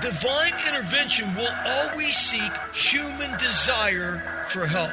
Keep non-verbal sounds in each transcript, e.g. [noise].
Divine intervention will always seek human desire for help.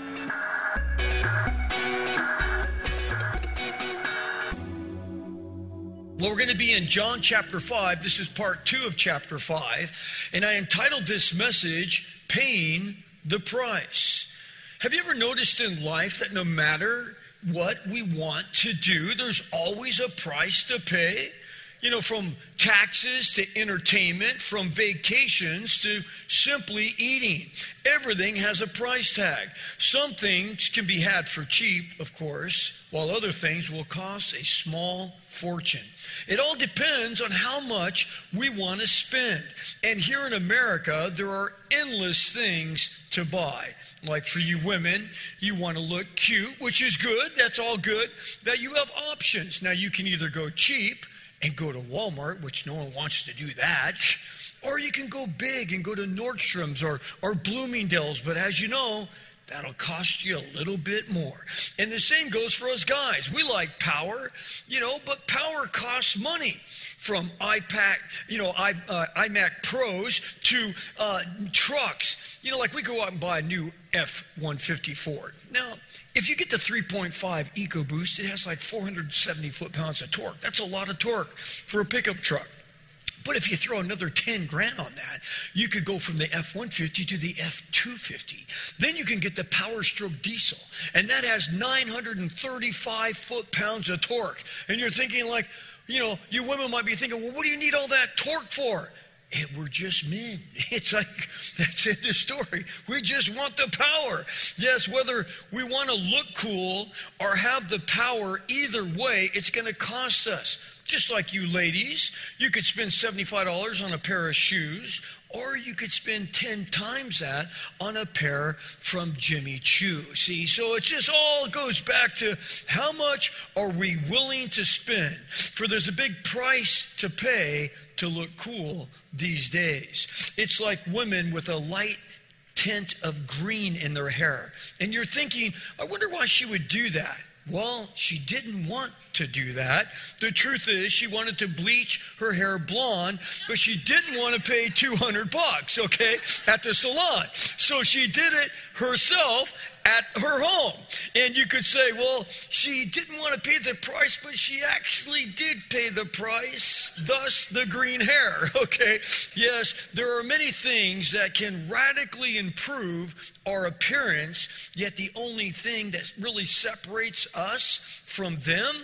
Well, we're going to be in John chapter 5. This is part two of chapter 5. And I entitled this message, Paying the Price. Have you ever noticed in life that no matter what we want to do, there's always a price to pay? You know, from taxes to entertainment, from vacations to simply eating. Everything has a price tag. Some things can be had for cheap, of course, while other things will cost a small fortune. It all depends on how much we want to spend. And here in America, there are endless things to buy. Like for you women, you want to look cute, which is good, that's all good, that you have options. Now, you can either go cheap and go to Walmart, which no one wants to do that. Or you can go big and go to Nordstrom's or, or Bloomingdale's. But as you know, that'll cost you a little bit more. And the same goes for us guys. We like power, you know, but power costs money. From iPad, you know, I, uh, iMac Pros to uh, trucks. You know, like we go out and buy a new F 150 Ford. Now, if you get the 3.5 EcoBoost, it has like 470 foot pounds of torque. That's a lot of torque for a pickup truck. But if you throw another 10 grand on that, you could go from the F 150 to the F 250. Then you can get the Power Stroke diesel, and that has 935 foot pounds of torque. And you're thinking, like, you know, you women might be thinking, well, what do you need all that torque for? It, we're just men. [laughs] It's like, that's in the story. We just want the power. Yes, whether we want to look cool or have the power, either way, it's going to cost us. Just like you ladies, you could spend $75 on a pair of shoes, or you could spend 10 times that on a pair from Jimmy Choo. See, so it just all goes back to how much are we willing to spend? For there's a big price to pay to look cool these days. It's like women with a light tint of green in their hair. And you're thinking, I wonder why she would do that. Well, she didn't want to do that. The truth is, she wanted to bleach her hair blonde, but she didn't want to pay 200 bucks, okay, at the salon. So she did it herself at her home. And you could say, well, she didn't want to pay the price, but she actually did pay the price, thus the green hair, [laughs] okay? Yes, there are many things that can radically improve our appearance, yet the only thing that really separates us from them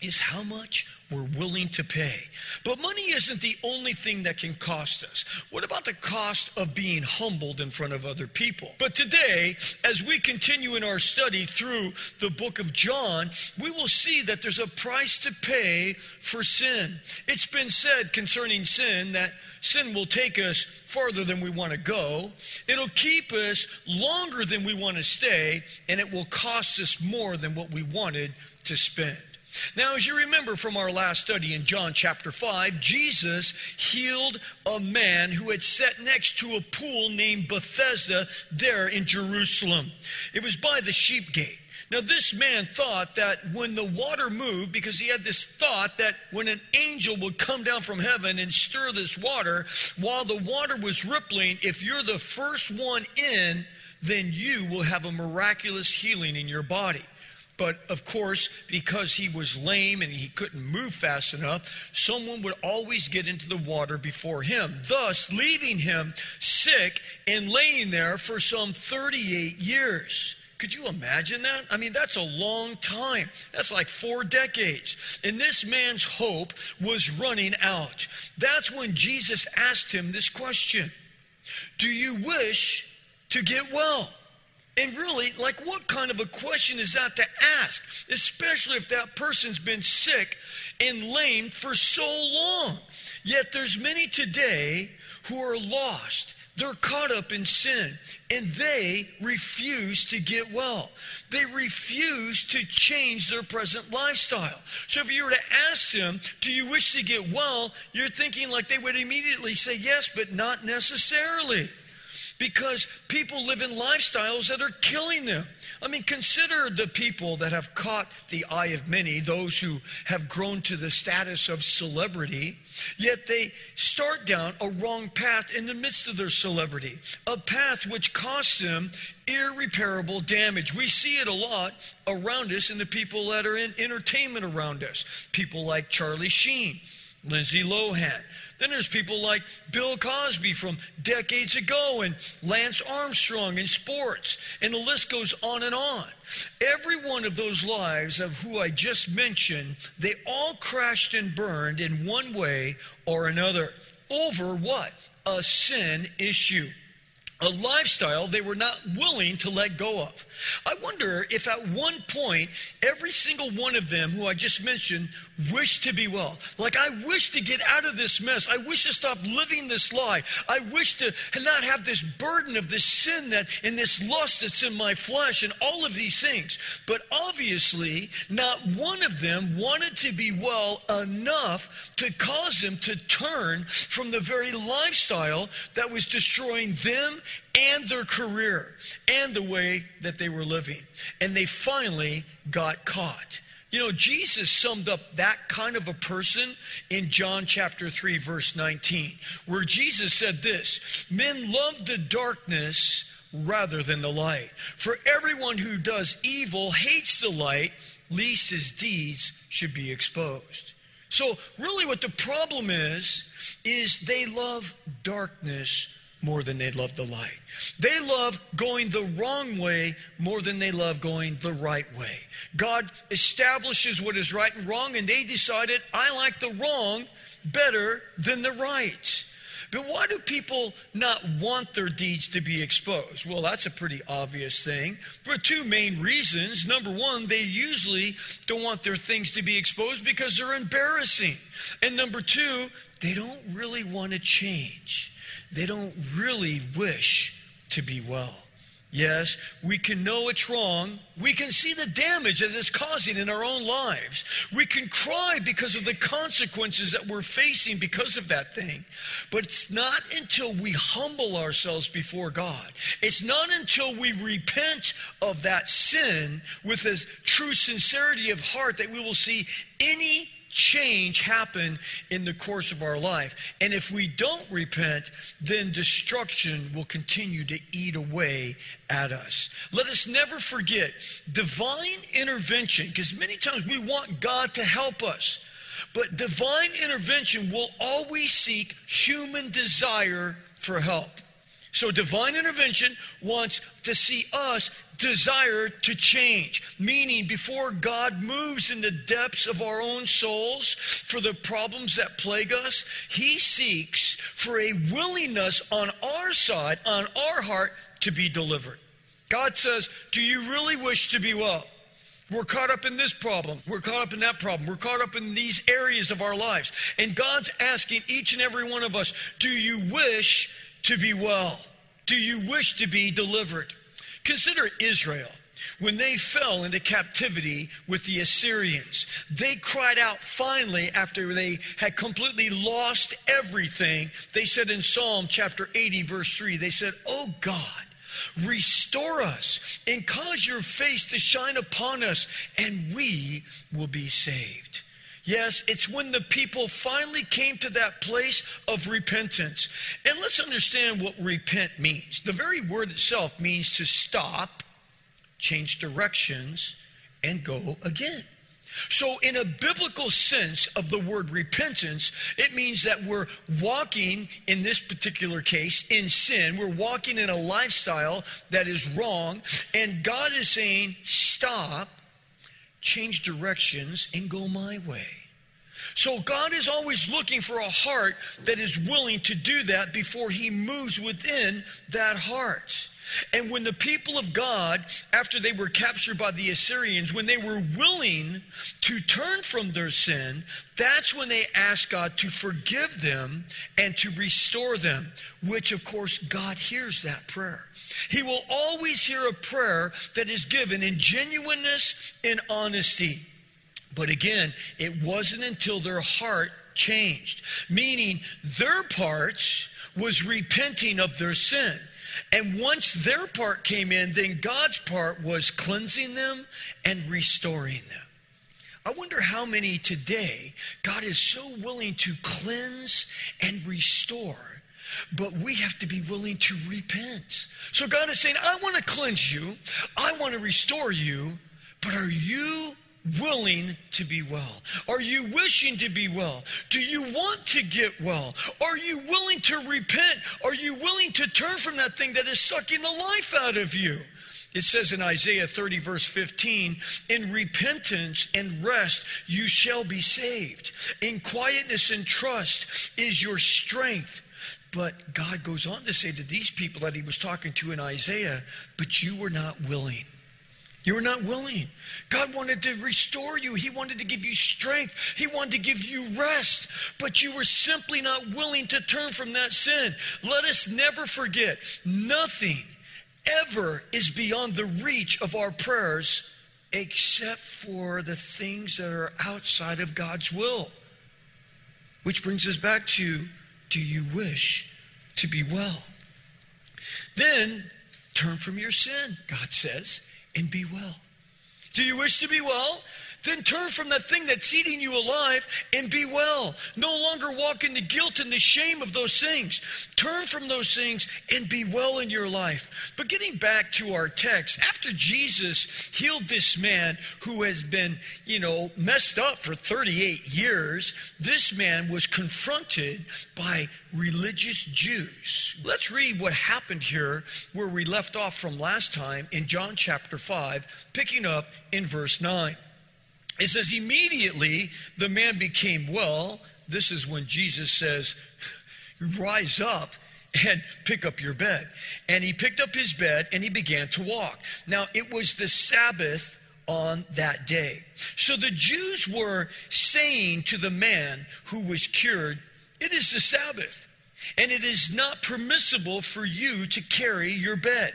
is how much we're willing to pay. But money isn't the only thing that can cost us. What about the cost of being humbled in front of other people? But today, as we continue in our study through the book of John, we will see that there's a price to pay for sin. It's been said concerning sin that sin will take us farther than we want to go, it'll keep us longer than we want to stay, and it will cost us more than what we wanted to spend. Now, as you remember from our last study in John chapter 5, Jesus healed a man who had sat next to a pool named Bethesda there in Jerusalem. It was by the sheep gate. Now, this man thought that when the water moved, because he had this thought that when an angel would come down from heaven and stir this water, while the water was rippling, if you're the first one in, then you will have a miraculous healing in your body. But of course, because he was lame and he couldn't move fast enough, someone would always get into the water before him, thus leaving him sick and laying there for some 38 years. Could you imagine that? I mean, that's a long time. That's like four decades. And this man's hope was running out. That's when Jesus asked him this question Do you wish to get well? And really, like, what kind of a question is that to ask? Especially if that person's been sick and lame for so long. Yet there's many today who are lost they're caught up in sin and they refuse to get well. They refuse to change their present lifestyle. So if you were to ask them, Do you wish to get well? You're thinking like they would immediately say yes, but not necessarily because people live in lifestyles that are killing them. I mean, consider the people that have caught the eye of many, those who have grown to the status of celebrity, yet they start down a wrong path in the midst of their celebrity, a path which costs them irreparable damage. We see it a lot around us in the people that are in entertainment around us, people like Charlie Sheen, Lindsay Lohan. Then there's people like Bill Cosby from decades ago and Lance Armstrong in sports. And the list goes on and on. Every one of those lives of who I just mentioned, they all crashed and burned in one way or another. Over what? A sin issue a lifestyle they were not willing to let go of. I wonder if at one point, every single one of them who I just mentioned wished to be well. Like, I wish to get out of this mess. I wish to stop living this lie. I wish to not have this burden of this sin that and this lust that's in my flesh and all of these things. But obviously, not one of them wanted to be well enough to cause them to turn from the very lifestyle that was destroying them and their career and the way that they were living. And they finally got caught. You know, Jesus summed up that kind of a person in John chapter 3, verse 19, where Jesus said this Men love the darkness rather than the light. For everyone who does evil hates the light, lest his deeds should be exposed. So, really, what the problem is, is they love darkness more than they love the light. They love going the wrong way more than they love going the right way. God establishes what is right and wrong, and they decided, I like the wrong better than the right. But why do people not want their deeds to be exposed? Well, that's a pretty obvious thing for two main reasons. Number one, they usually don't want their things to be exposed because they're embarrassing. And number two, they don't really want to change they don't really wish to be well. Yes, we can know it's wrong. We can see the damage that it's causing in our own lives. We can cry because of the consequences that we're facing because of that thing. But it's not until we humble ourselves before God, it's not until we repent of that sin with a true sincerity of heart that we will see any change happen in the course of our life. And if we don't repent, then destruction will continue to eat away at us. Let us never forget divine intervention, because many times we want God to help us. But divine intervention will always seek human desire for help. So divine intervention wants to see us desire to change, meaning before God moves in the depths of our own souls for the problems that plague us, He seeks for a willingness on our side, on our heart, to be delivered. God says, Do you really wish to be well? We're caught up in this problem. We're caught up in that problem. We're caught up in these areas of our lives. And God's asking each and every one of us, Do you wish to be well? Do you wish to be delivered? Consider Israel. When they fell into captivity with the Assyrians, they cried out finally after they had completely lost everything. They said in Psalm chapter 80, verse 3, they said, Oh God, restore us and cause your face to shine upon us, and we will be saved. Yes, it's when the people finally came to that place of repentance. And let's understand what repent means. The very word itself means to stop, change directions, and go again. So, in a biblical sense of the word repentance, it means that we're walking, in this particular case, in sin. We're walking in a lifestyle that is wrong. And God is saying, stop, change directions, and go my way. So, God is always looking for a heart that is willing to do that before He moves within that heart. And when the people of God, after they were captured by the Assyrians, when they were willing to turn from their sin, that's when they asked God to forgive them and to restore them, which of course God hears that prayer. He will always hear a prayer that is given in genuineness and honesty. But again, it wasn't until their heart changed, meaning their part was repenting of their sin. And once their part came in, then God's part was cleansing them and restoring them. I wonder how many today God is so willing to cleanse and restore, but we have to be willing to repent. So God is saying, I want to cleanse you, I want to restore you, but are you willing to be well? Are you wishing to be well? Do you want to get well? Are you willing to repent? Are you willing to turn from that thing that is sucking the life out of you? It says in Isaiah 30, verse 15, in repentance and rest you shall be saved. In quietness and trust is your strength. But God goes on to say to these people that he was talking to in Isaiah, but you were not willing. You were not willing. God wanted to restore you. He wanted to give you strength. He wanted to give you rest. But you were simply not willing to turn from that sin. Let us never forget nothing ever is beyond the reach of our prayers except for the things that are outside of God's will. Which brings us back to do you wish to be well? Then turn from your sin, God says and be well. Do you wish to be well? Then turn from that thing that's eating you alive and be well. No longer walk in the guilt and the shame of those things. Turn from those things and be well in your life. But getting back to our text, after Jesus healed this man who has been, you know, messed up for 38 years, this man was confronted by religious Jews. Let's read what happened here where we left off from last time in John chapter 5, picking up in verse 9. It says, immediately the man became well. This is when Jesus says, rise up and pick up your bed. And he picked up his bed and he began to walk. Now, it was the Sabbath on that day. So the Jews were saying to the man who was cured, It is the Sabbath, and it is not permissible for you to carry your bed.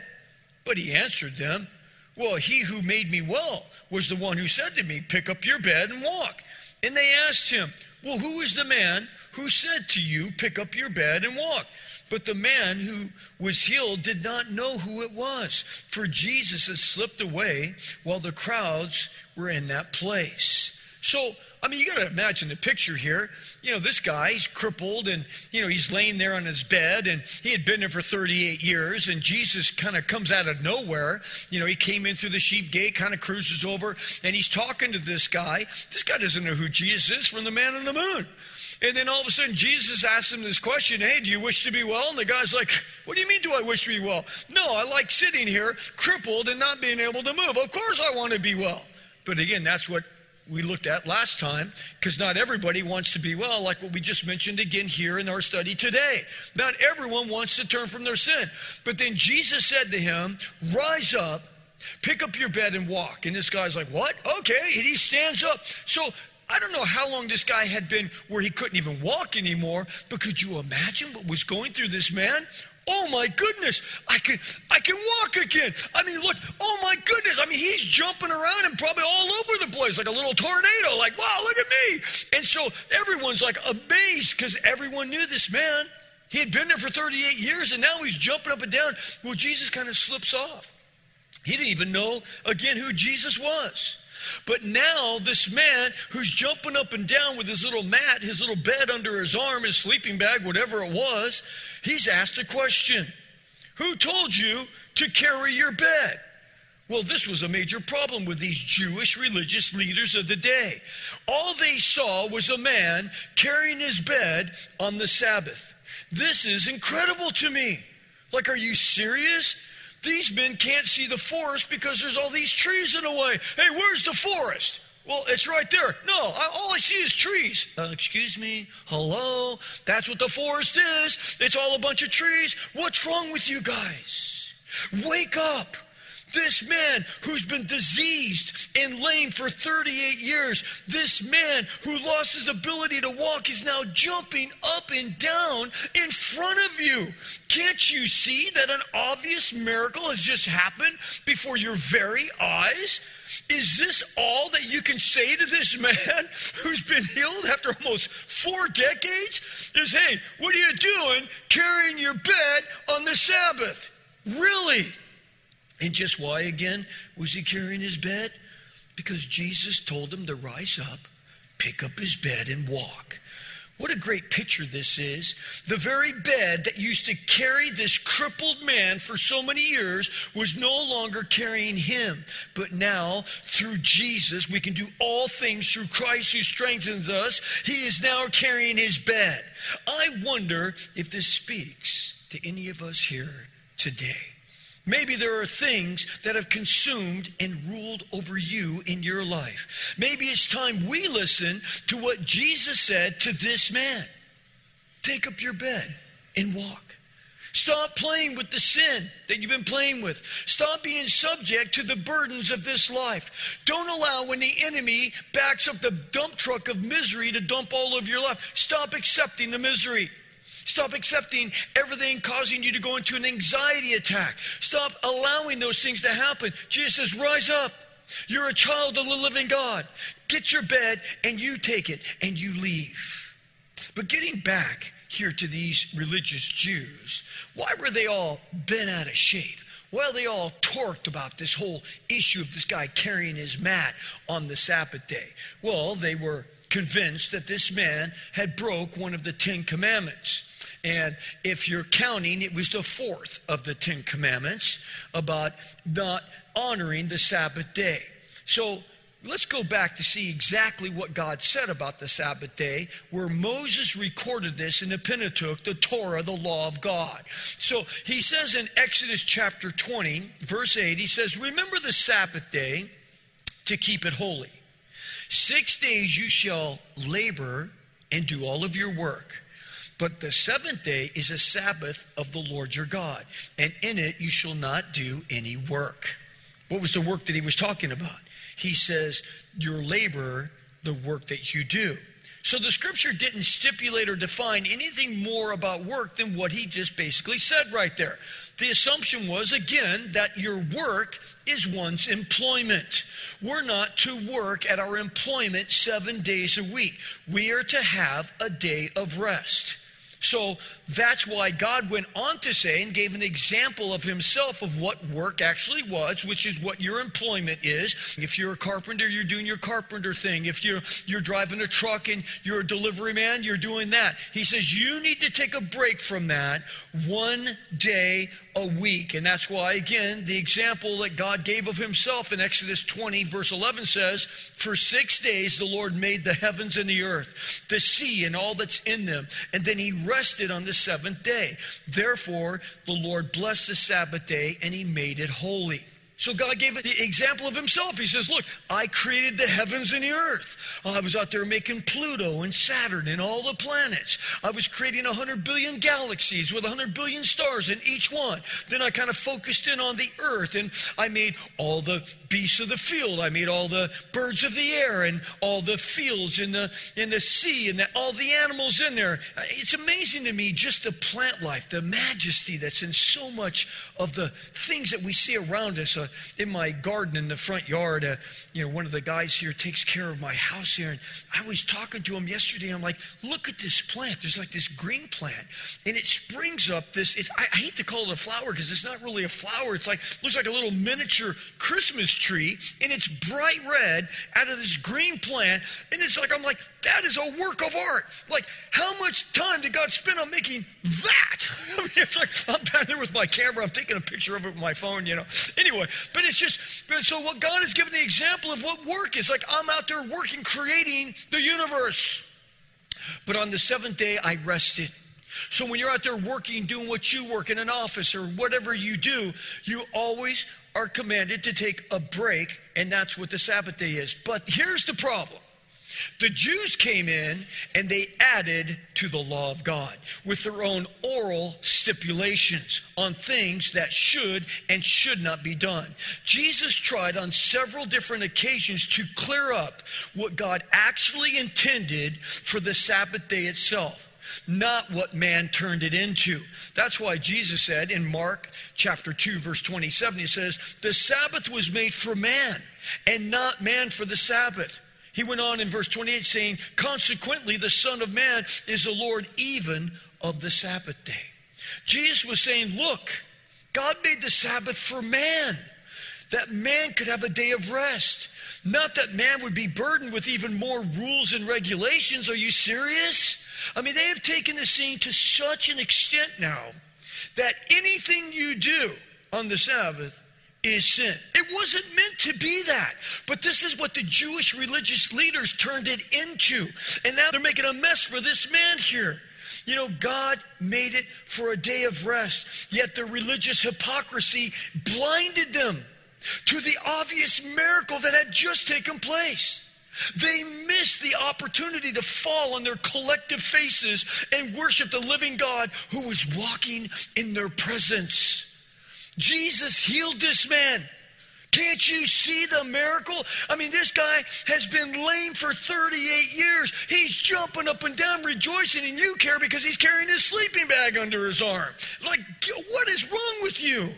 But he answered them, Well, he who made me well was the one who said to me, Pick up your bed and walk. And they asked him, Well, who is the man who said to you, Pick up your bed and walk? But the man who was healed did not know who it was, for Jesus had slipped away while the crowds were in that place. So I mean, you got to imagine the picture here. You know, this guy, he's crippled and, you know, he's laying there on his bed and he had been there for 38 years and Jesus kind of comes out of nowhere. You know, he came in through the sheep gate, kind of cruises over and he's talking to this guy. This guy doesn't know who Jesus is from the man on the moon. And then all of a sudden, Jesus asks him this question Hey, do you wish to be well? And the guy's like, What do you mean, do I wish to be well? No, I like sitting here crippled and not being able to move. Of course, I want to be well. But again, that's what we looked at last time, because not everybody wants to be well, like what we just mentioned again here in our study today. Not everyone wants to turn from their sin. But then Jesus said to him, Rise up, pick up your bed, and walk. And this guy's like, What? Okay. And he stands up. So I don't know how long this guy had been where he couldn't even walk anymore, but could you imagine what was going through this man? Oh my goodness, I can I can walk again. I mean, look, oh my goodness. I mean, he's jumping around and probably all over the place like a little tornado. Like, wow, look at me. And so everyone's like amazed because everyone knew this man. He had been there for 38 years and now he's jumping up and down. Well, Jesus kind of slips off. He didn't even know again who Jesus was. But now, this man who's jumping up and down with his little mat, his little bed under his arm, his sleeping bag, whatever it was, he's asked a question Who told you to carry your bed? Well, this was a major problem with these Jewish religious leaders of the day. All they saw was a man carrying his bed on the Sabbath. This is incredible to me. Like, are you serious? These men can't see the forest because there's all these trees in the way. Hey, where's the forest? Well, it's right there. No, I, all I see is trees. Uh, excuse me? Hello? That's what the forest is. It's all a bunch of trees. What's wrong with you guys? Wake up. This man who's been diseased and lame for 38 years, this man who lost his ability to walk is now jumping up and down in front of you. Can't you see that an obvious miracle has just happened before your very eyes? Is this all that you can say to this man [laughs] who's been healed after almost four decades? Is, hey, what are you doing carrying your bed on the Sabbath? Really? And just why again was he carrying his bed? Because Jesus told him to rise up, pick up his bed, and walk. What a great picture this is. The very bed that used to carry this crippled man for so many years was no longer carrying him. But now, through Jesus, we can do all things through Christ who strengthens us. He is now carrying his bed. I wonder if this speaks to any of us here today. Maybe there are things that have consumed and ruled over you in your life. Maybe it's time we listen to what Jesus said to this man Take up your bed and walk. Stop playing with the sin that you've been playing with. Stop being subject to the burdens of this life. Don't allow when the enemy backs up the dump truck of misery to dump all of your life. Stop accepting the misery. Stop accepting everything causing you to go into an anxiety attack. Stop allowing those things to happen. Jesus says, Rise up. You're a child of the living God. Get your bed and you take it and you leave. But getting back here to these religious Jews, why were they all bent out of shape? Are they all torqued about this whole issue of this guy carrying his mat on the Sabbath day? Well, they were convinced that this man had broke one of the Ten Commandments. And if you're counting, it was the fourth of the Ten Commandments about not honoring the Sabbath day. So let's go back to see exactly what God said about the Sabbath day, where Moses recorded this in the Pentateuch, the Torah, the law of God. So he says in Exodus chapter 20, verse 8, he says, Remember the Sabbath day to keep it holy. Six days you shall labor and do all of your work. But the seventh day is a Sabbath of the Lord your God, and in it you shall not do any work. What was the work that he was talking about? He says, Your labor, the work that you do. So the scripture didn't stipulate or define anything more about work than what he just basically said right there. The assumption was, again, that your work is one's employment. We're not to work at our employment seven days a week. We are to have a day of rest. So that's why God went on to say and gave an example of himself of what work actually was, which is what your employment is. If you're a carpenter, you're doing your carpenter thing. If you're you're driving a truck and you're a delivery man, you're doing that. He says you need to take a break from that one day a week. And that's why, again, the example that God gave of himself in Exodus 20, verse 11 says, For six days the Lord made the heavens and the earth, the sea and all that's in them. And then he rested on the seventh day. Therefore, the Lord blessed the Sabbath day and he made it holy. So God gave the example of himself. He says, Look, I created the heavens and the earth. I was out there making Pluto and Saturn and all the planets. I was creating 100 billion galaxies with 100 billion stars in each one. Then I kind of focused in on the earth and I made all the beasts of the field. I made all the birds of the air and all the fields in the, in the sea and the, all the animals in there. It's amazing to me just the plant life, the majesty that's in so much of the things that we see around us. Uh, in my garden in the front yard. Uh, you know, one of the guys here takes care of my house here, and I was talking to him yesterday. I'm like, look at this plant. There's like this green plant, and it springs up this. I, I hate to call it a flower because it's not really a flower. It's like looks like a little miniature Christmas tree, and it's bright red out of this green plant, and it's like I'm like, that is a work of art. Like, how much time did God spend on making that? [laughs] I mean, it's like I'm down there with my camera, I'm taking a picture of it with my phone, you know. Anyway, but it's just so what God has given the example of what work is. Like I'm out there working, creating the universe. But on the seventh day, I rested. So when you're out there working, doing what you work in an office or whatever you do, you always are commanded to take a break, and that's what the Sabbath day is. But here's the problem. The Jews came in and they added to the law of God with their own oral stipulations on things that should and should not be done. Jesus tried on several different occasions to clear up what God actually intended for the Sabbath day itself not what man turned it into. That's why Jesus said in Mark chapter 2 verse 27 he says, "The Sabbath was made for man and not man for the Sabbath." He went on in verse 28 saying, "Consequently the Son of Man is the Lord even of the Sabbath day." Jesus was saying, "Look, God made the Sabbath for man." That man could have a day of rest. Not that man would be burdened with even more rules and regulations. Are you serious? I mean, they have taken the scene to such an extent now that anything you do on the Sabbath is sin. It wasn't meant to be that. But this is what the Jewish religious leaders turned it into. And now they're making a mess for this man here. You know, God made it for a day of rest, yet the religious hypocrisy blinded them to the obvious miracle that had just taken place. They missed the opportunity to fall on their collective faces and worship the living God who was walking in their presence. Jesus healed this man. Can't you see the miracle? I mean, this guy has been lame for 38 years. He's jumping up and down, rejoicing, and you care because he's carrying his sleeping bag under his arm. Like, what is wrong with you?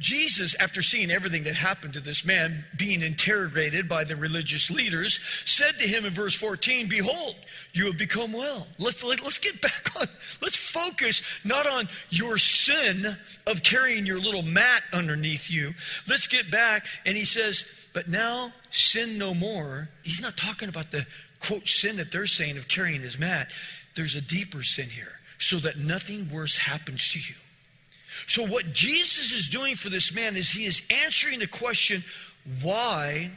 Jesus, after seeing everything that happened to this man being interrogated by the religious leaders, said to him in verse 14, Behold, you have become well. Let's, let, us let us get back on, let's focus not on your sin of carrying your little mat underneath you. Let's get back. And he says, But now sin no more. He's not talking about the quote sin that they're saying of carrying his mat. There's a deeper sin here, so that nothing worse happens to you. So, what Jesus is doing for this man is he is answering the question why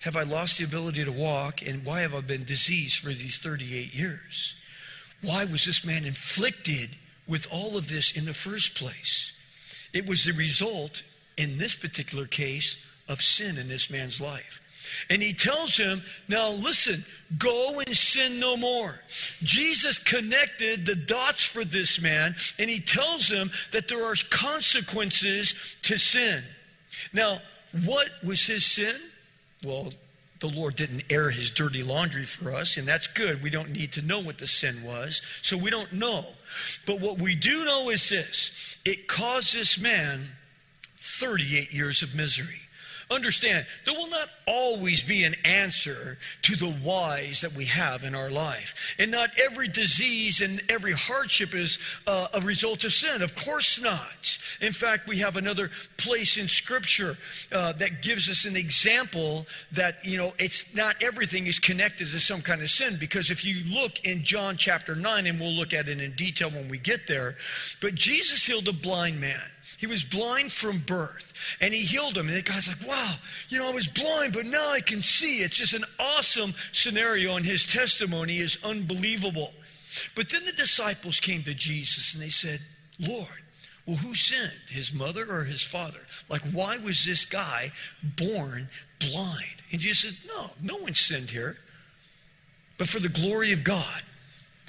have I lost the ability to walk and why have I been diseased for these 38 years? Why was this man inflicted with all of this in the first place? It was the result, in this particular case, of sin in this man's life. And he tells him, Now listen, go and sin no more. Jesus connected the dots for this man, and he tells him that there are consequences to sin. Now, what was his sin? Well, the Lord didn't air his dirty laundry for us, and that's good. We don't need to know what the sin was, so we don't know. But what we do know is this it caused this man 38 years of misery. Understand, there will not always be an answer to the whys that we have in our life. And not every disease and every hardship is uh, a result of sin. Of course not. In fact, we have another place in Scripture uh, that gives us an example that, you know, it's not everything is connected to some kind of sin. Because if you look in John chapter 9, and we'll look at it in detail when we get there, but Jesus healed a blind man. He was blind from birth, and he healed him. And the guy's like, wow, you know, I was blind, but now I can see. It's just an awesome scenario, and his testimony is unbelievable. But then the disciples came to Jesus and they said, Lord, well, who sinned, his mother or his father? Like, why was this guy born blind? And Jesus said, No, no one sinned here, but for the glory of God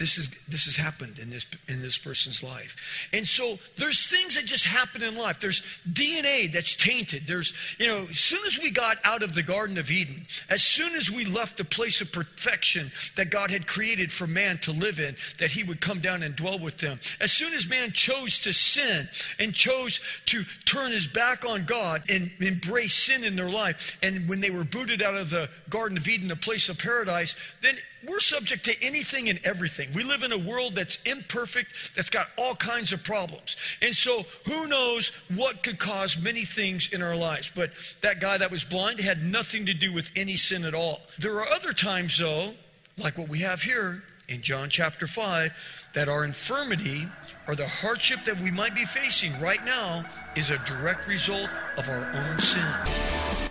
this is this has happened in this in this person's life. And so there's things that just happen in life. There's dna that's tainted. There's you know as soon as we got out of the garden of eden as soon as we left the place of perfection that god had created for man to live in that he would come down and dwell with them. As soon as man chose to sin and chose to turn his back on god and embrace sin in their life and when they were booted out of the garden of eden the place of paradise then we're subject to anything and everything. We live in a world that's imperfect, that's got all kinds of problems. And so, who knows what could cause many things in our lives? But that guy that was blind had nothing to do with any sin at all. There are other times, though, like what we have here in John chapter 5, that our infirmity or the hardship that we might be facing right now is a direct result of our own sin.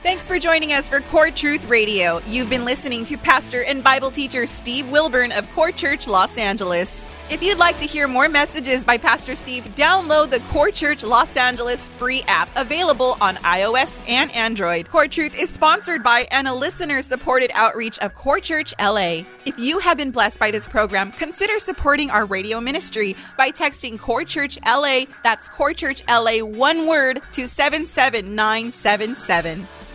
Thanks for joining us for Core Truth Radio. You've been listening to Pastor and Bible teacher Steve Wilburn of Core Church Los Angeles. If you'd like to hear more messages by Pastor Steve, download the Core Church Los Angeles free app available on iOS and Android. Core Truth is sponsored by and a listener supported outreach of Core Church LA. If you have been blessed by this program, consider supporting our radio ministry by texting Core Church LA, that's Core Church LA, one word, to 77977.